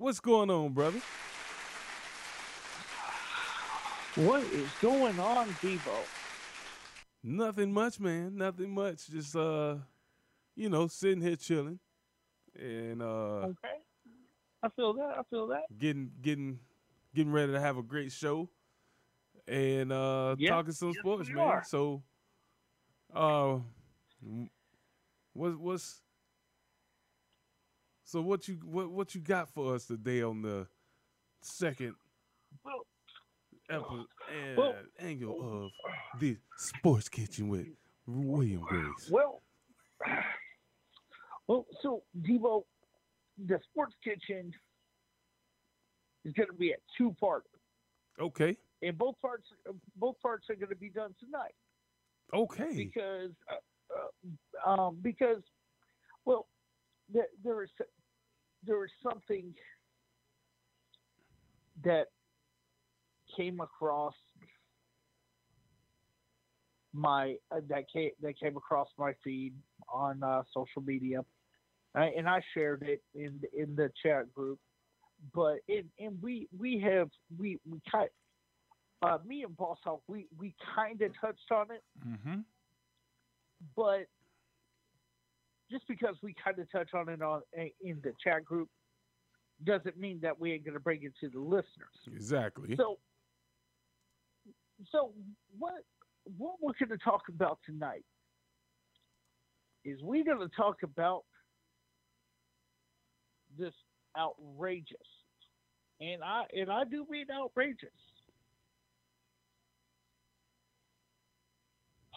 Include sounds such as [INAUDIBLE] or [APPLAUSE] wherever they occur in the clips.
What's going on, brother? What is going on, Devo? Nothing much, man. Nothing much. Just uh, you know, sitting here chilling, and uh, Okay. I feel that. I feel that. getting getting getting ready to have a great show, and uh, Yeah, talking some yes, sports, man. are. So, uh, what's what's so what you what what you got for us today on the second Well, episode Well- angle of the Sports Kitchen with William Graves? well, well. So, Devo, the Sports Kitchen is going to be a two-part, Okay, and both parts, both parts are going to be done tonight okay, because, uh, uh, um, because, well, there, there is there is something that came across my uh, that came that came across my feed on uh, social media, and I shared it in in the chat group. But and we we have we we kind uh, me and Boss Hog we we kind of touched on it, mm-hmm. but just because we kind of touch on it on eh, in the chat group doesn't mean that we ain't going to bring it to the listeners. exactly. So, so what what we're going to talk about tonight is we're going to talk about this outrageous, and I and I do mean outrageous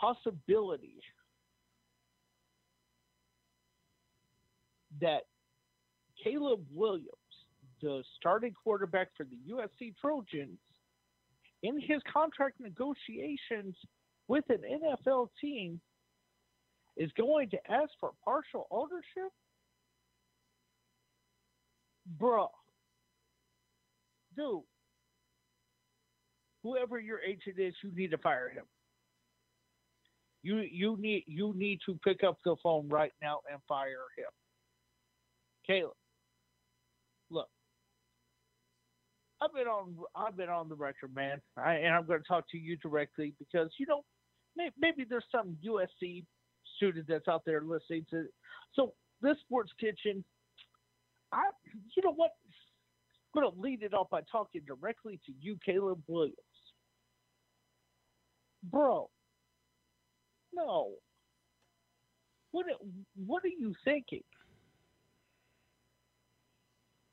possibility that Caleb Williams, the starting quarterback for the USC Trojans, in his contract negotiations with an NFL team, is going to ask for partial ownership? Bruh. Dude. Whoever your agent is, you need to fire him. You you need you need to pick up the phone right now and fire him. Caleb. Look. I've been on I've been on the record, man, I, and I'm going to talk to you directly because you know may, maybe there's some USC student that's out there listening to. So this sports kitchen, I you know what? I'm going to lead it off by talking directly to you, Caleb Williams, bro. No. What what are you thinking?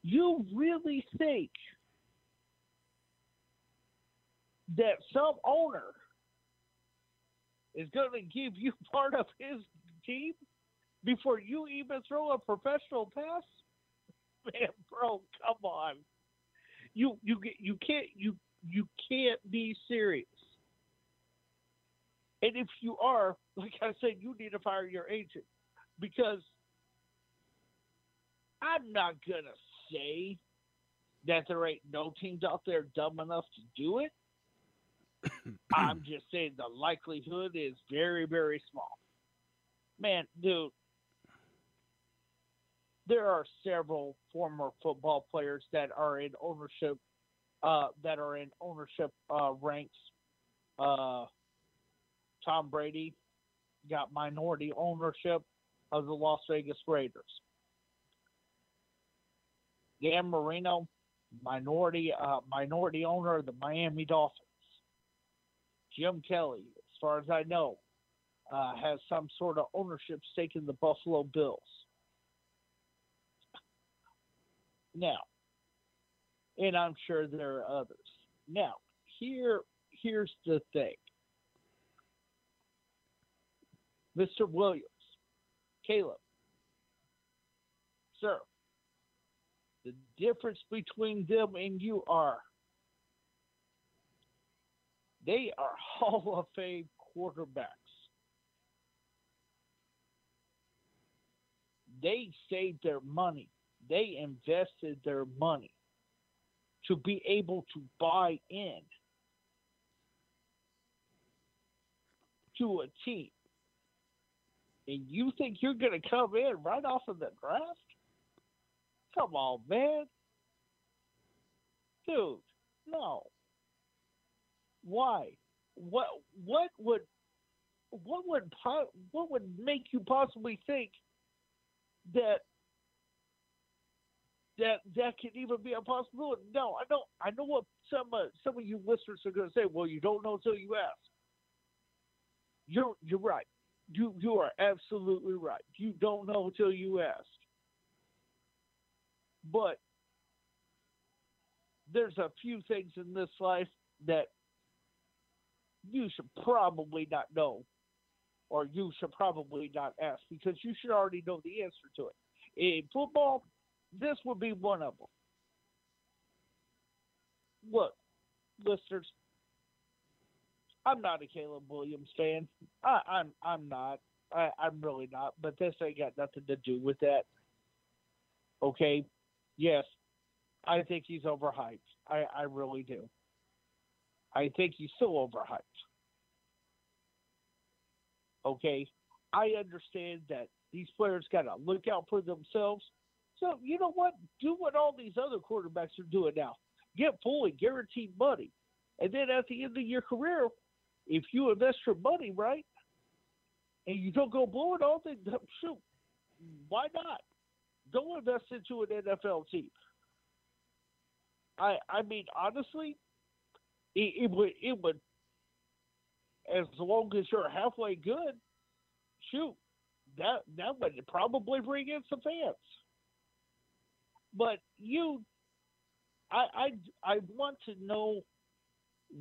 You really think that some owner is going to give you [LAUGHS] part of his team before you even throw a professional pass? Man, bro, come on. You you you can't you you can't be serious. And if you are, like I said, you need to fire your agent because I'm not gonna say that there ain't no teams out there dumb enough to do it. [COUGHS] I'm just saying the likelihood is very, very small. Man, dude, there are several former football players that are in ownership, uh, that are in ownership uh, ranks. Uh, Tom Brady got minority ownership of the Las Vegas Raiders. Dan Marino, minority uh, minority owner of the Miami Dolphins. Jim Kelly, as far as I know, uh, has some sort of ownership stake in the Buffalo Bills. Now, and I'm sure there are others. Now, here here's the thing. Mr. Williams, Caleb, sir, the difference between them and you are they are [LAUGHS] Hall of Fame quarterbacks. They saved their money. They invested their money to be able to buy in to a team. And you think you're going to come in right off of the draft? Come on, man. dude, no. Why? What what would what would what would make you possibly think that that that can even be a possibility? No, I know I know what some uh, some of you listeners are going to say. Well, you don't know until you ask. You're you're right. You you are absolutely right. You don't know until you ask. But there's a few things in this life that you should probably not know or you should probably not ask because you should already know the answer to it. In football, this would be one of them. Look, listeners, I'm not a Caleb Williams fan. I, I'm I'm not. I, I'm really not. But this ain't got nothing to do with that. Okay. Yes, I think he's overhyped. I, I really do. I think he's still overhyped. Okay. I understand that these players got to look out for themselves. So, you know what? Do what all these other quarterbacks are doing now get fully guaranteed money. And then at the end of your career, if you invest your money right and you don't go blow it all, then [LAUGHS] shoot, why not? Go invest into an NFL team. I I mean honestly, it, it would it would as long as you're halfway good, shoot, that that would probably bring in some fans. But you, I I I want to know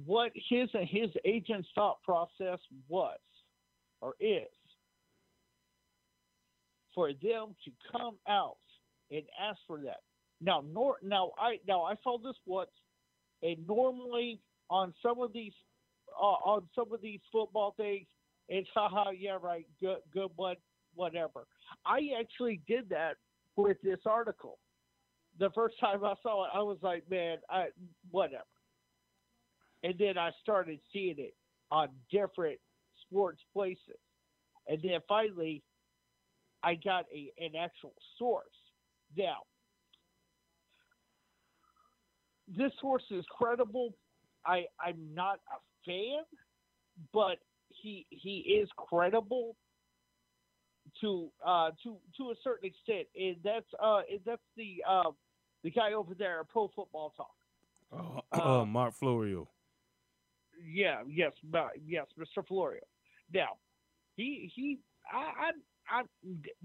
what his and his agent's thought process was or is for them to come out and ask for that. Now, nor, now I now I saw this once, and normally on some of these uh, on some of these football things, it's haha yeah right good good what whatever. I actually did that with this article. The first time I saw it, I was like, man, I whatever. And then I started seeing it on different sports places, and then finally, I got a an actual source. Now, this source is credible. I I'm not a fan, but he he is credible to uh to to a certain extent, and that's uh and that's the uh the guy over there at Pro Football Talk. Oh, [CLEARS THROAT] uh, uh, Mark Florio. Yeah, yes, yes, Mr. Florio. Now, he he, I, I,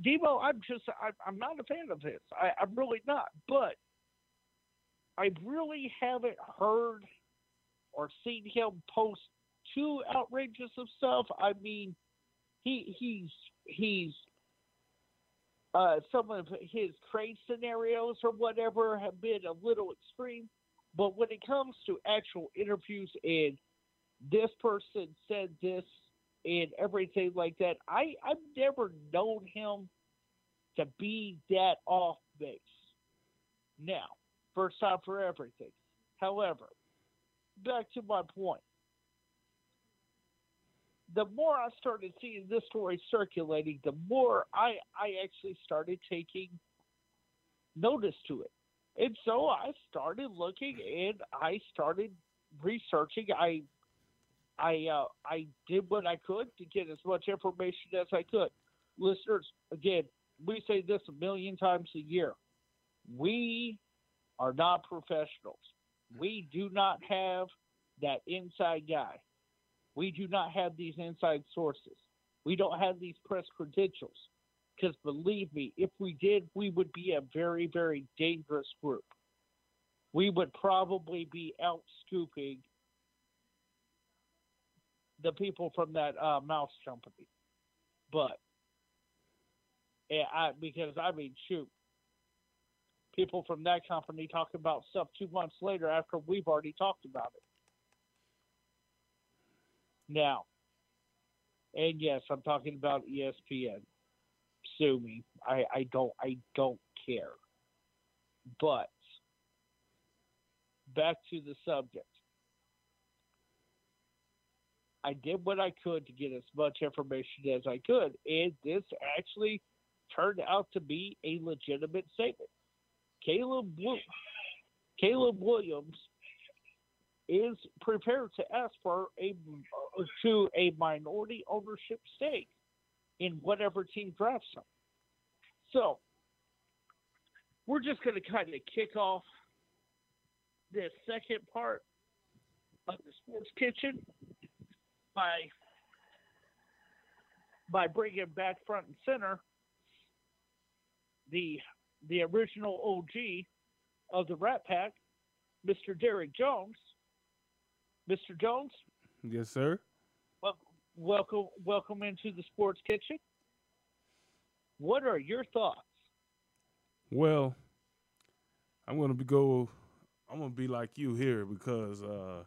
Debo, I'm just, I, I'm not a fan of his. I, I'm really not. But I really haven't heard or seen him post too outrageous of stuff. I mean, he he's he's uh, some of his trade scenarios or whatever have been a little extreme, but when it comes to actual interviews and this person said this and everything like that, I I've never known him to be that off base. Now, first time for everything. However, back to my point. The more I started seeing this story circulating, the more I I actually started taking notice to it. And so I started looking and I started researching. I I uh, I did what I could to get as much information as I could. Listeners, again, we say this a million times a year. We are not professionals. We do not have that inside guy. We do not have these inside sources. We don't have these press credentials. Because believe me, if we did, we would be a very, very dangerous group. We would probably be out scooping the people from that uh, mouse company. But yeah, I because I mean, shoot, people from that company talk about stuff two months later after we've already talked about it. Now, and yes, I'm talking about ESPN. Sue me. I, I don't I don't care. But back to the subject. I did what I could to get as much information as I could, and this actually turned out to be a legitimate statement. Caleb Caleb Williams is prepared to ask for a to a minority ownership stake in whatever team drafts him. So we're just going to kind of kick off this second part of the sports kitchen by by bringing back front and center the the original OG of the Rat Pack, Mr. Derek Jones. Mr. Jones, Yes, sir. wel- welcome welcome into the sports kitchen. What are your thoughts? Well, I'm gonna be go. I'm gonna be like you here because uh,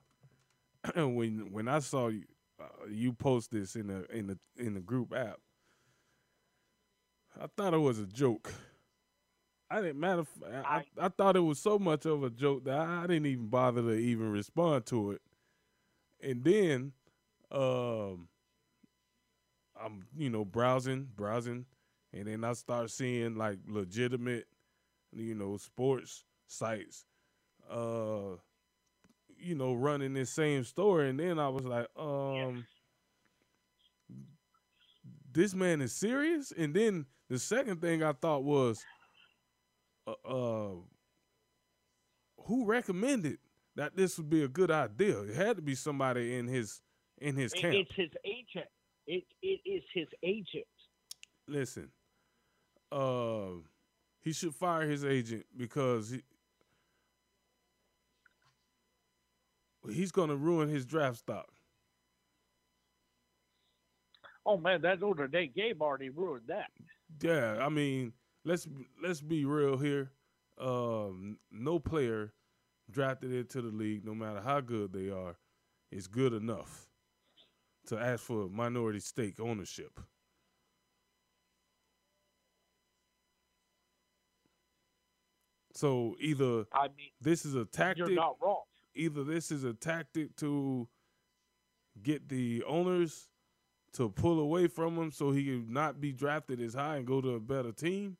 [CLEARS THROAT] when when I saw you uh, you post this in the in the in the group app, I thought it was a joke. I didn't matter. f- I, I, I thought it was so much of a joke that I, I didn't even bother to even respond to it. And then, um, I'm you know browsing, browsing, and then I start seeing like legitimate, you know, sports sites, uh, you know, running this same story, and then I was like, um, this man is serious. And then the second thing I thought was, uh, uh who recommended that this would be a good idea? It had to be somebody in his in his camp. It's his agent. It it is his agent. listen, uh, he should fire his agent because he, he's going to ruin his draft stock. Oh man, that Notre Dame game already ruined that. Yeah, I mean, let's let's be real here. Um, no player drafted into the league, no matter how good they are, is good enough to ask for minority stake ownership. So either I mean, this is a tactic you're not wrong. Either this is a tactic to get the owners to pull away from him so he can not be drafted as high and go to a better team,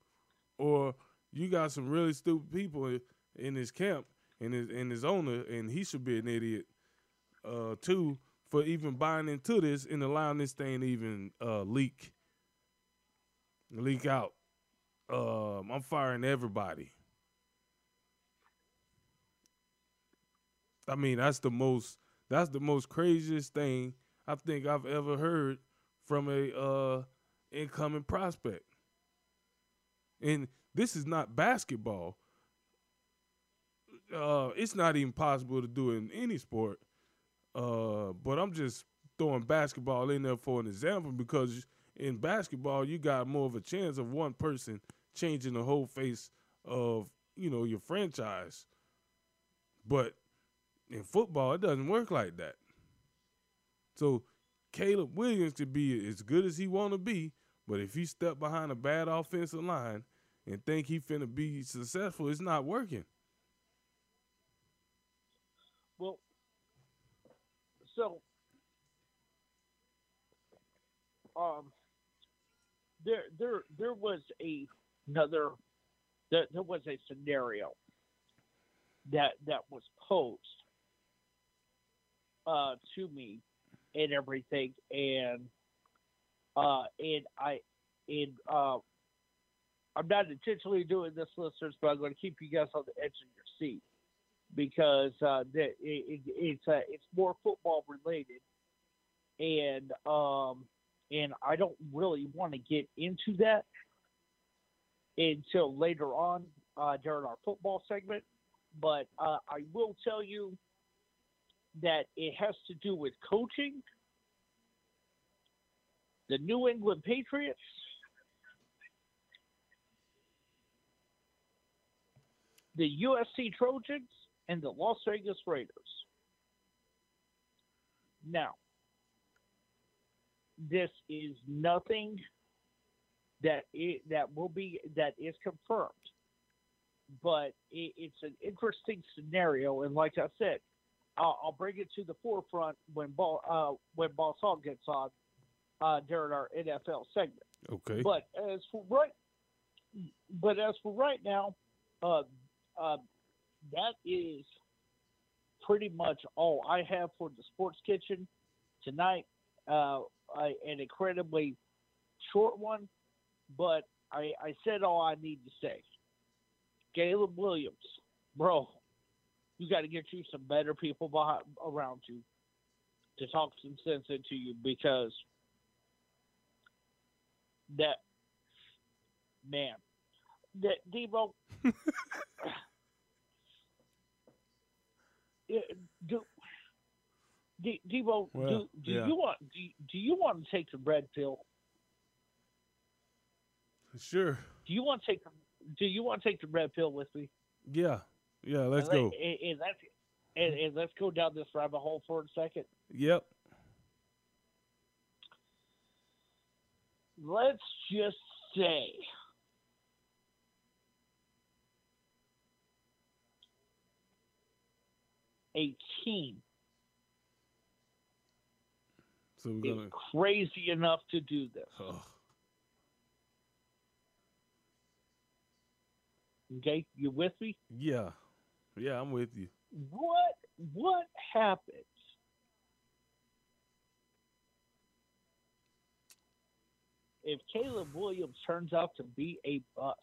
or you got some really stupid people in- his camp and his and his owner, and he should be an idiot uh, too for even buying into this and allowing this thing to even uh, leak leak out. Um, I'm firing everybody. I mean, that's the most that's the most craziest thing I think I've ever heard from a uh incoming prospect. And this is not basketball. Uh it's not even possible to do it in any sport. Uh but I'm just throwing basketball in there for an example because in basketball you got more of a chance of one person changing the whole face of, you know, your franchise. But in football, it doesn't work like that. So Caleb Williams could be as good as he want to be, but if he step behind a bad offensive line and think he finna be successful, it's not working. Well, so um, there there there was a another there, there was a scenario that that was posed uh, to me and everything, and uh, and I and uh, I'm not intentionally doing this, listeners, but I'm going to keep you guys on the edge of your seat because uh, it, it, it's uh, it's more football related, and um, and I don't really want to get into that until later on uh, during our football segment. But uh, I will tell you that it has to do with coaching. The New England Patriots the USC Trojans and the Las Vegas Raiders. Now, this is nothing that it, that will be that is confirmed, but it, it's an interesting scenario. And like I said, I'll, I'll bring it to the forefront when ball uh, when Boss Hog gets on uh, during our NFL segment. Okay. But as for right, but as for right now, uh, uh, that is pretty much all I have for the sports kitchen tonight. Uh, I, an incredibly short one, but I, I said all I need to say. Caleb Williams, bro, you got to get you some better people behind, around you to talk some sense into you because that man, that Debo. [LAUGHS] do, D, Debo, Well, do, do yeah. you want do, do you want to take the red pill? Sure. Do you want to take do you want to take the red pill with me? Yeah. Yeah. Let's go. and, and let's and, and let's go down this rabbit hole for a second. Yep. Let's just say a team So we're is gonna. crazy enough to do this. Ugh. Okay, you with me? yeah. Yeah, I'm with you. What what happens if Caleb Williams turns out to be a bust?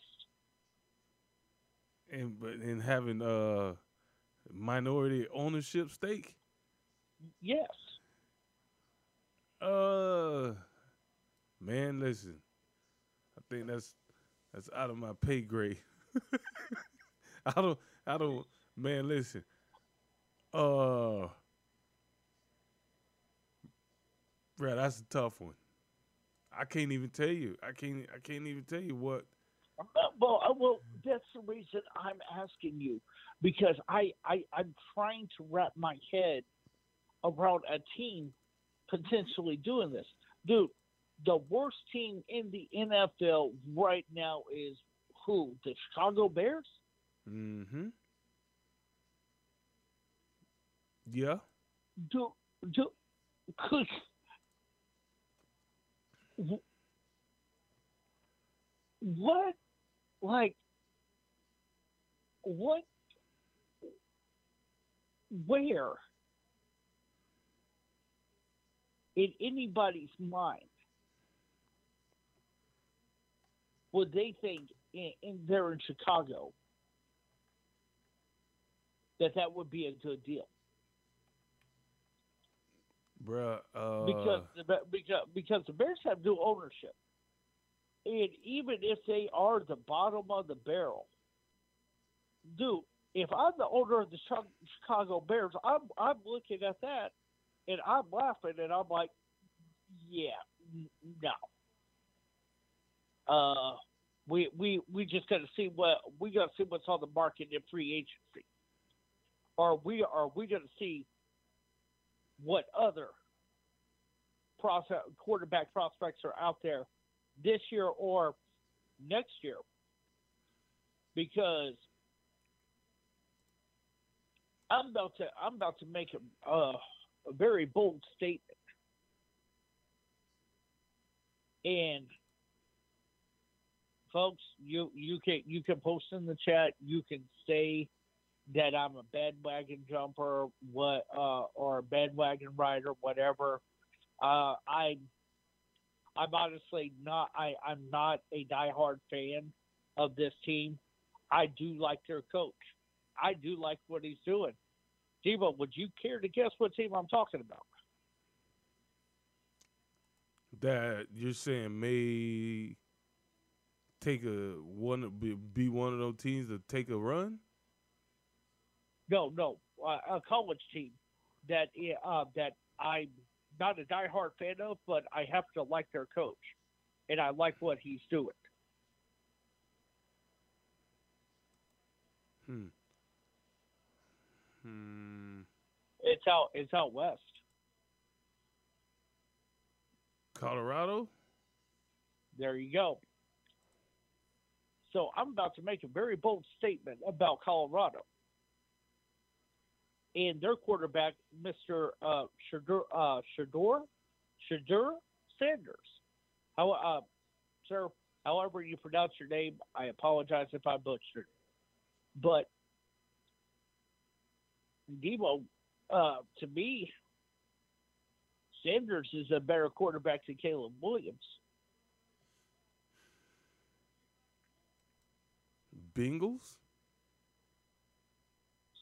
And but in having a minority ownership stake, Yes. uh, man, listen, I think that's that's out of my pay grade. [LAUGHS] I don't, I don't, man, listen, uh, bro, that's a tough one. I can't even tell you. I can't. I can't even tell you what. Uh, well, uh, well, that's the reason I'm asking you because I, I I'm trying to wrap my head around a team potentially doing this, dude. The worst team in the NFL right now is who? The Chicago Bears. Mm-hmm. Yeah. Do do could what like what where in anybody's mind would they think in, in there in Chicago that that would be a good deal Bruh, uh, because the because because the Bears have new ownership, and even if they are the bottom of the barrel, dude, if I'm the owner of the Chicago Bears, I'm I'm looking at that, and I'm laughing, and I'm like, yeah, no. Uh, we we we just got to see what we got to see what's on the market in free agency. Are we are we going to see what other quarterback prospects are out there this year or next year? Because I'm about to I'm about to make a, a very bold statement, and folks, you you can you can post in the chat. You can say that I'm a bandwagon jumper, what uh, or a bandwagon rider, whatever. Uh, I I'm honestly not. I I'm not a diehard fan of this team. I do like their coach. I do like what he's doing. Debo, would you care to guess what team I'm talking about? that you're saying may take a one be, be one of those teams to take a run. No, no, uh, a college team that uh, that I'm not a diehard fan of, but I have to like their coach, and I like what he's doing. Hmm. Hmm. It's out. It's out west. Colorado. There you go. So I'm about to make a very bold statement about Colorado and their quarterback, Mr. Uh, Shedeur, uh, Shedeur, Shedeur Sanders. How, uh, sir, however you pronounce your name, I apologize if I butchered. But Debo, uh, to me, Sanders is a better quarterback than Caleb Williams. Bengals?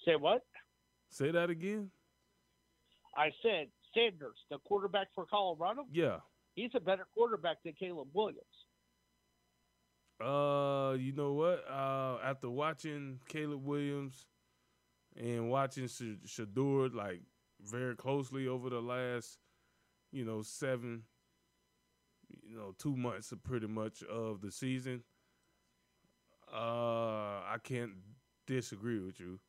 Say what? Say that again? I said Sanders, the quarterback for Colorado. Yeah. He's a better quarterback than Caleb Williams. Uh, you know what? Uh, after watching Caleb Williams and watching Sh- Shedeur like very closely over the last, you know, seven, you know, two months of pretty much of the season, uh, I can't disagree with you.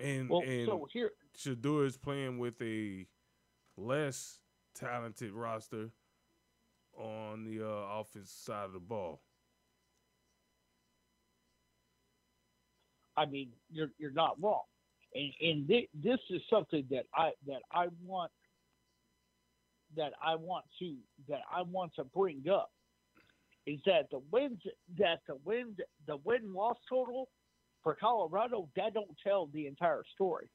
And Well, and so here, Shedeur is playing with a less talented roster on the uh, offense side of the ball. I mean, you're you're not wrong, and and thi- this is something that I that I want that I want to that I want to bring up is that the wins that the win the win loss total for Colorado that don't tell the entire story.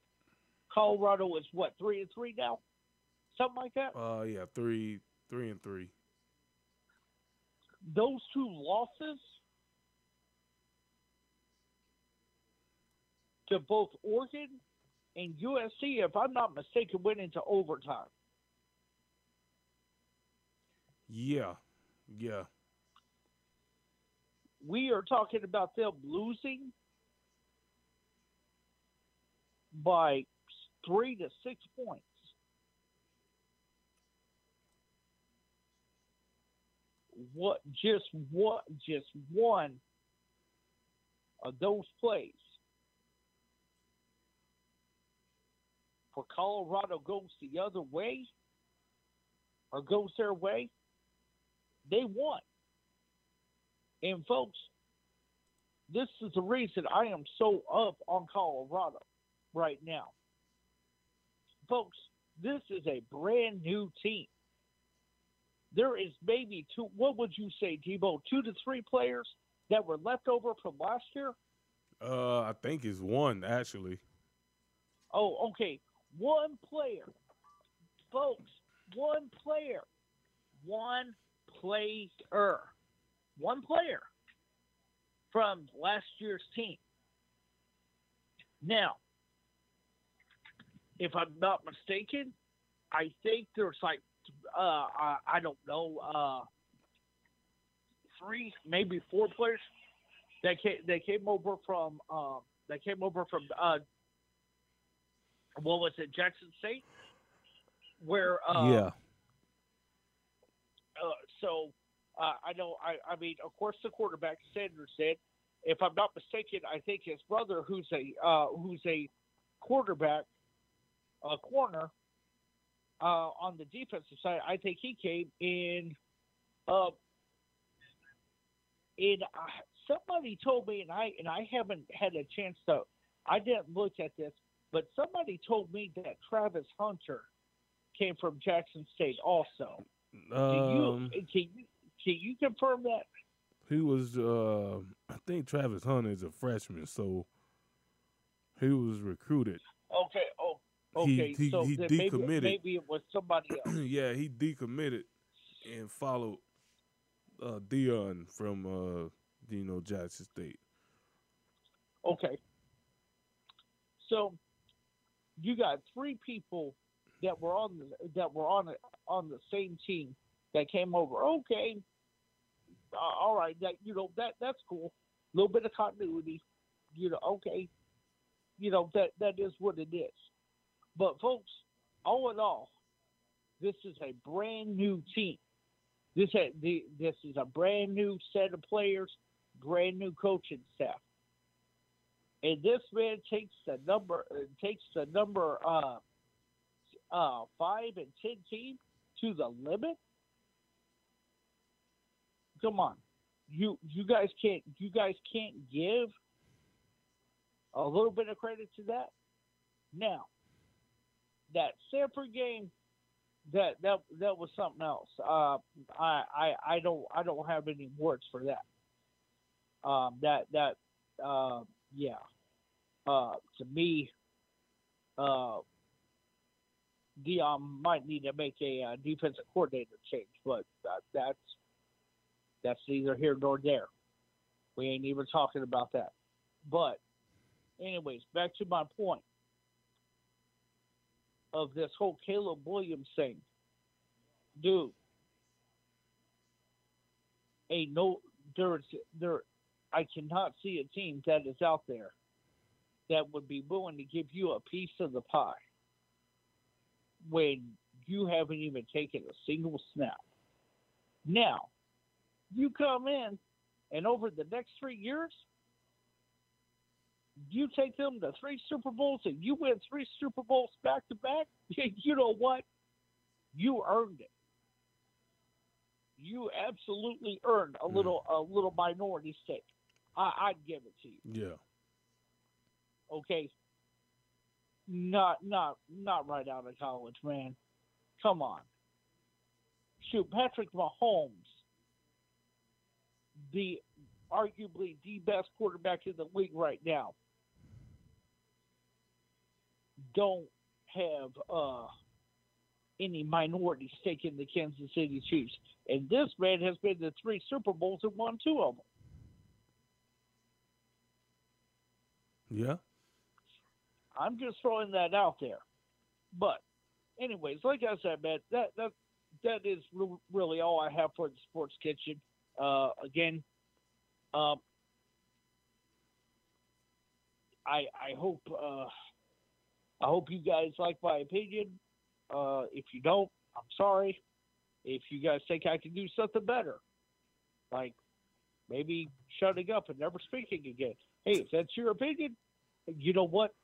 Colorado is what three and three now, something like that. Uh, yeah, three, three and three. Those two losses to both Oregon and USC, if I'm not mistaken, went into overtime. Yeah, yeah. We are talking about them losing by three to six points. What just what just one of those plays for Colorado goes the other way or goes their way, they won. And folks, this is the reason I am so up on Colorado right now. Folks, this is a brand new team. There is maybe two, what would you say, Debo, two to three players that were left over from last year? Uh, I think it's one actually. Oh, okay. One player. Folks, one player. One player. One player from last year's team. Now, if I'm not mistaken, I think there's like, uh, I, I don't know, uh, three, maybe four players that came, that came over from, um, that came over from, uh, what was it, Jackson State? Where, uh, yeah. uh, so uh, I know. I, I mean, of course, the quarterback Sanders said, if I'm not mistaken, I think his brother, who's a uh, who's a quarterback, a corner uh, on the defensive side, I think he came in. Uh, and uh, somebody told me, and I and I haven't had a chance to. I didn't look at this, but somebody told me that Travis Hunter came from Jackson State also. Do Um, you, can you can you confirm that? he was. Uh, I think Travis Hunter is a freshman, so he was recruited. Okay. He- he- so he then maybe, decommitted. maybe it was somebody [CLEARS THROAT] else. yeah, he decommitted and followed uh, Deion from uh, you know Jackson State. Okay. So you got three people that were on the that were on the, on the same team that came over. Okay. Uh, all right. That you know that that's cool. A little bit of continuity. You know. Okay. You know that that is what it is. But folks, all in all, this is a brand new team. This this is a brand new set of players, brand new coaching staff and this man takes the number uh, takes the number uh, uh, five and ten team to the limit. Come on, you you guys can't you guys can't give a little bit of credit to that. Now, that Stanford game, that that that was something else. Uh, I I I don't I don't have any words for that. Um, that that uh, yeah. uh, to me, uh, Deion might need to make a uh, defensive coordinator change, but uh, that's that's neither here nor there. We ain't even talking about that. But, anyways, back to my point of this whole Caleb Williams thing, dude. A no, there's there, I cannot see a team that is out there that would be willing to give you a piece of the pie when you haven't even taken a single snap. Now, you come in and over the next three years, you take them to three Super Bowls and you win three Super Bowls back to back, [LAUGHS] you know what? You earned it. You absolutely earned a mm. little a little minority stake. I, I'd give it to you. Yeah. Okay. Not not not right out of college, man. Come on. Shoot, Patrick Mahomes, the arguably the best quarterback in the league right now, don't have uh, any minority stake in the Kansas City Chiefs. And this man has been to three Super Bowls and won two of them. Yeah. I'm just throwing that out there. But, anyways, like I said, man, that that that is re- really all I have for the Sports Kitchen. Uh, again, um, I I hope uh, I hope you guys like my opinion. Uh, if you don't, I'm sorry. If you guys think I can do something better, like maybe shutting up and never speaking again. Hey, if that's your opinion, you know what?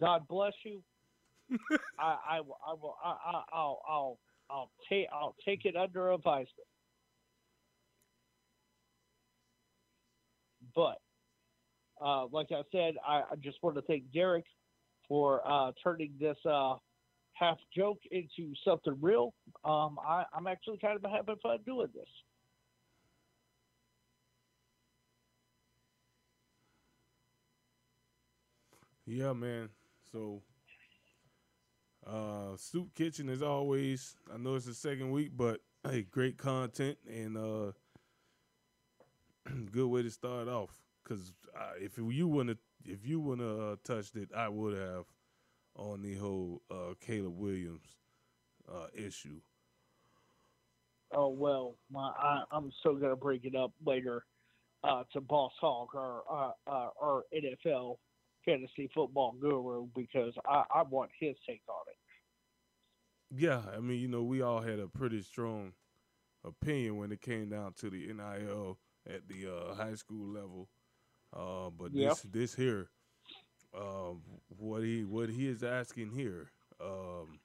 God bless you. [LAUGHS] I, I, will- I will, I, I, I'll, I'll, I'll take, I'll take it under advisement. But, uh, like I said, I, I just want to thank Derek for uh, turning this uh, half joke into something real. Um, I, I'm actually kind of having fun doing this. Yeah, man. So, uh, Soup Kitchen is always. I know it's the second week, but hey, great content and uh, [CLEARS THROAT] good way to start off. Cause uh, if you wouldn't, if you wouldn't have uh, touched it, I would have on the whole uh, Caleb Williams uh, issue. Oh well, my, I, I'm still gonna bring it up later uh, to Boss Hog or uh, uh, or NFL fantasy football guru because I, I want his take on it. Yeah, I mean, you know, we all had a pretty strong opinion when it came down to the NIL at the uh, high school level. Uh, but Yep. this this here, um, what he what he is asking here, um,